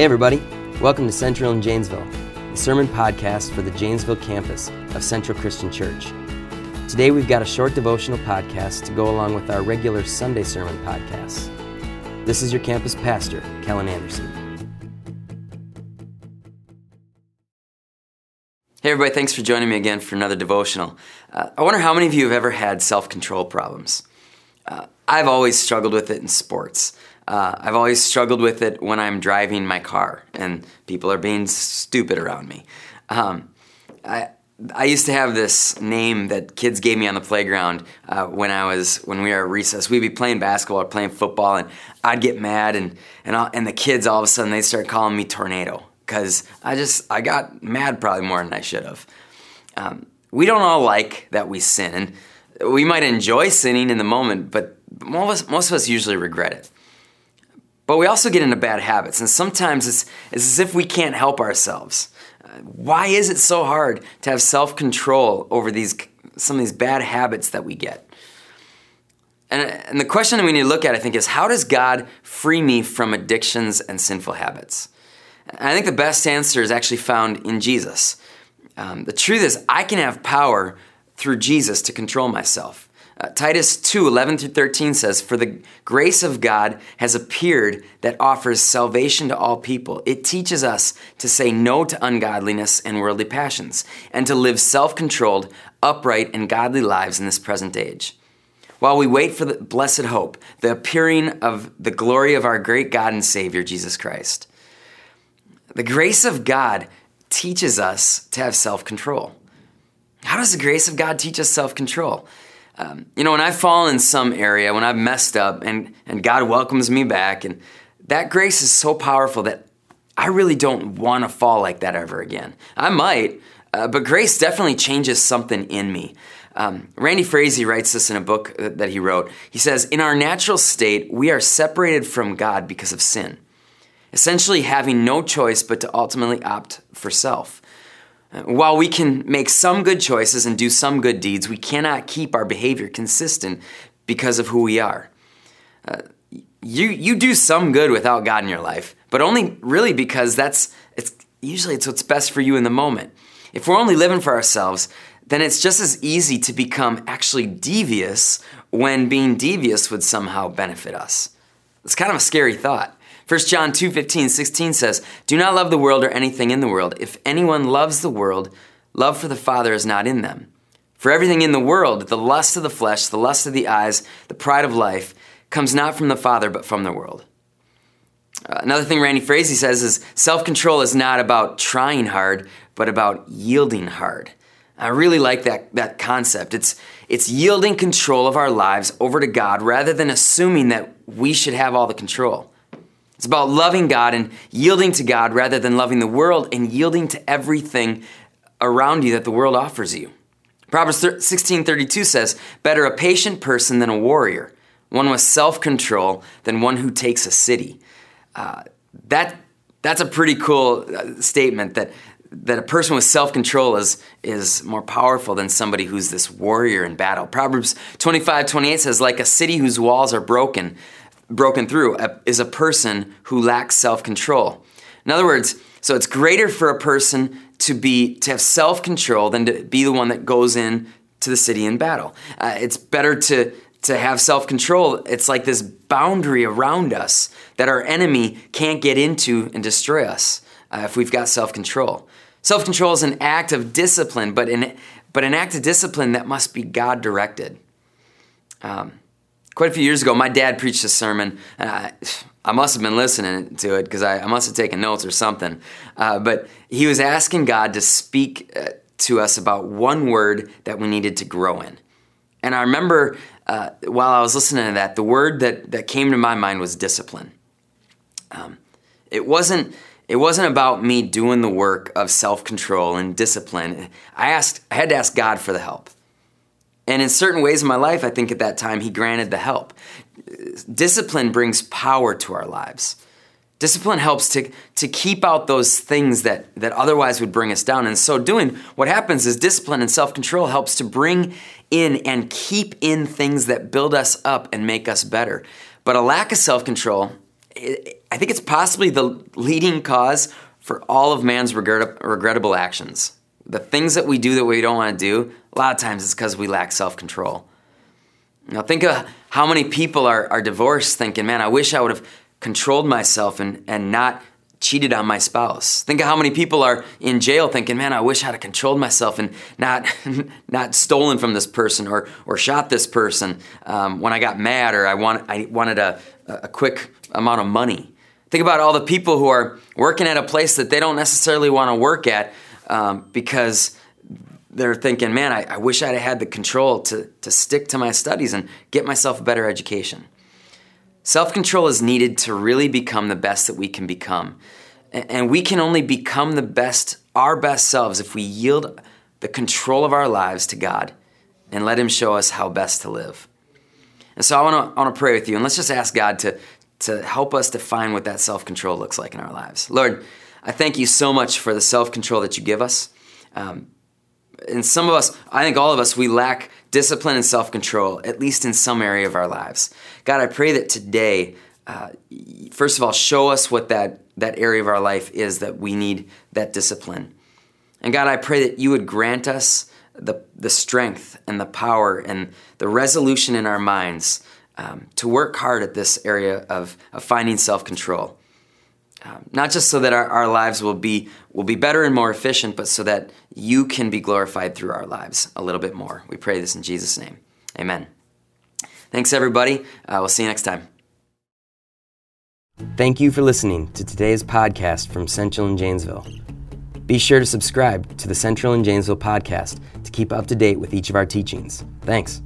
Hey, everybody. Welcome to Central in Janesville, the sermon podcast for the Janesville campus of Central Christian Church. Today, we've got a short devotional podcast to go along with our regular Sunday sermon podcasts. This is your campus pastor, Kellen Anderson. Hey, everybody, thanks for joining me again for another devotional. Uh, I wonder how many of you have ever had self control problems. Uh, I've always struggled with it in sports. Uh, I've always struggled with it when I'm driving my car and people are being stupid around me. Um, I, I used to have this name that kids gave me on the playground uh, when I was when we were at recess. We'd be playing basketball or playing football, and I'd get mad, and and and the kids all of a sudden they start calling me Tornado because I just I got mad probably more than I should have. Um, we don't all like that we sin, we might enjoy sinning in the moment, but most, most of us usually regret it. But we also get into bad habits, and sometimes it's, it's as if we can't help ourselves. Why is it so hard to have self control over these, some of these bad habits that we get? And, and the question that we need to look at, I think, is how does God free me from addictions and sinful habits? And I think the best answer is actually found in Jesus. Um, the truth is, I can have power through Jesus to control myself. Uh, Titus 2 11 through 13 says, For the grace of God has appeared that offers salvation to all people. It teaches us to say no to ungodliness and worldly passions, and to live self controlled, upright, and godly lives in this present age. While we wait for the blessed hope, the appearing of the glory of our great God and Savior, Jesus Christ. The grace of God teaches us to have self control. How does the grace of God teach us self control? Um, you know, when I fall in some area, when I've messed up and, and God welcomes me back, and that grace is so powerful that I really don't want to fall like that ever again. I might, uh, but grace definitely changes something in me. Um, Randy Frazee writes this in a book that he wrote. He says, In our natural state, we are separated from God because of sin, essentially having no choice but to ultimately opt for self. While we can make some good choices and do some good deeds, we cannot keep our behavior consistent because of who we are. Uh, you you do some good without God in your life, but only really because that's it's usually it's what's best for you in the moment. If we're only living for ourselves, then it's just as easy to become actually devious when being devious would somehow benefit us. It's kind of a scary thought. 1 John 2 15, 16 says, Do not love the world or anything in the world. If anyone loves the world, love for the Father is not in them. For everything in the world, the lust of the flesh, the lust of the eyes, the pride of life, comes not from the Father, but from the world. Uh, another thing Randy Frazee says is self control is not about trying hard, but about yielding hard. I really like that, that concept. It's, it's yielding control of our lives over to God rather than assuming that we should have all the control. It's about loving God and yielding to God rather than loving the world and yielding to everything around you that the world offers you. Proverbs 16:32 says, "Better a patient person than a warrior, one with self-control than one who takes a city." Uh, that that's a pretty cool uh, statement that that a person with self-control is is more powerful than somebody who's this warrior in battle. Proverbs 25:28 says, "Like a city whose walls are broken, broken through is a person who lacks self-control. In other words, so it's greater for a person to be to have self-control than to be the one that goes in to the city in battle. Uh, it's better to to have self-control. It's like this boundary around us that our enemy can't get into and destroy us uh, if we've got self-control. Self-control is an act of discipline, but an but an act of discipline that must be God directed. Um, quite a few years ago, my dad preached a sermon. I, I must have been listening to it because I, I, must have taken notes or something. Uh, but he was asking God to speak uh, to us about one word that we needed to grow in. And I remember uh, while I was listening to that, the word that, that came to my mind was discipline. Um, it wasn't it wasn't about me doing the work of self-control and discipline. I asked I had to ask God for the help. And in certain ways in my life, I think at that time, He granted the help. Discipline brings power to our lives. Discipline helps to, to keep out those things that, that otherwise would bring us down. And so, doing what happens is discipline and self control helps to bring in and keep in things that build us up and make us better. But a lack of self control, I think it's possibly the leading cause for all of man's regret- regrettable actions. The things that we do that we don't want to do, a lot of times it's because we lack self control. Now, think of how many people are, are divorced thinking, man, I wish I would have controlled myself and, and not cheated on my spouse. Think of how many people are in jail thinking, man, I wish I'd have controlled myself and not, not stolen from this person or, or shot this person um, when I got mad or I, want, I wanted a, a quick amount of money. Think about all the people who are working at a place that they don't necessarily want to work at um, because they're thinking, man, I, I wish I'd had the control to, to stick to my studies and get myself a better education. Self control is needed to really become the best that we can become. And we can only become the best, our best selves, if we yield the control of our lives to God and let Him show us how best to live. And so I want to I pray with you, and let's just ask God to, to help us define what that self control looks like in our lives. Lord, I thank you so much for the self control that you give us. Um, and some of us, I think all of us, we lack discipline and self control, at least in some area of our lives. God, I pray that today, uh, first of all, show us what that, that area of our life is that we need that discipline. And God, I pray that you would grant us the, the strength and the power and the resolution in our minds um, to work hard at this area of, of finding self control. Um, not just so that our, our lives will be will be better and more efficient, but so that you can be glorified through our lives a little bit more. We pray this in Jesus' name. Amen. Thanks, everybody. Uh, we'll see you next time. Thank you for listening to today's podcast from Central and Janesville. Be sure to subscribe to the Central and Janesville podcast to keep up to date with each of our teachings. Thanks.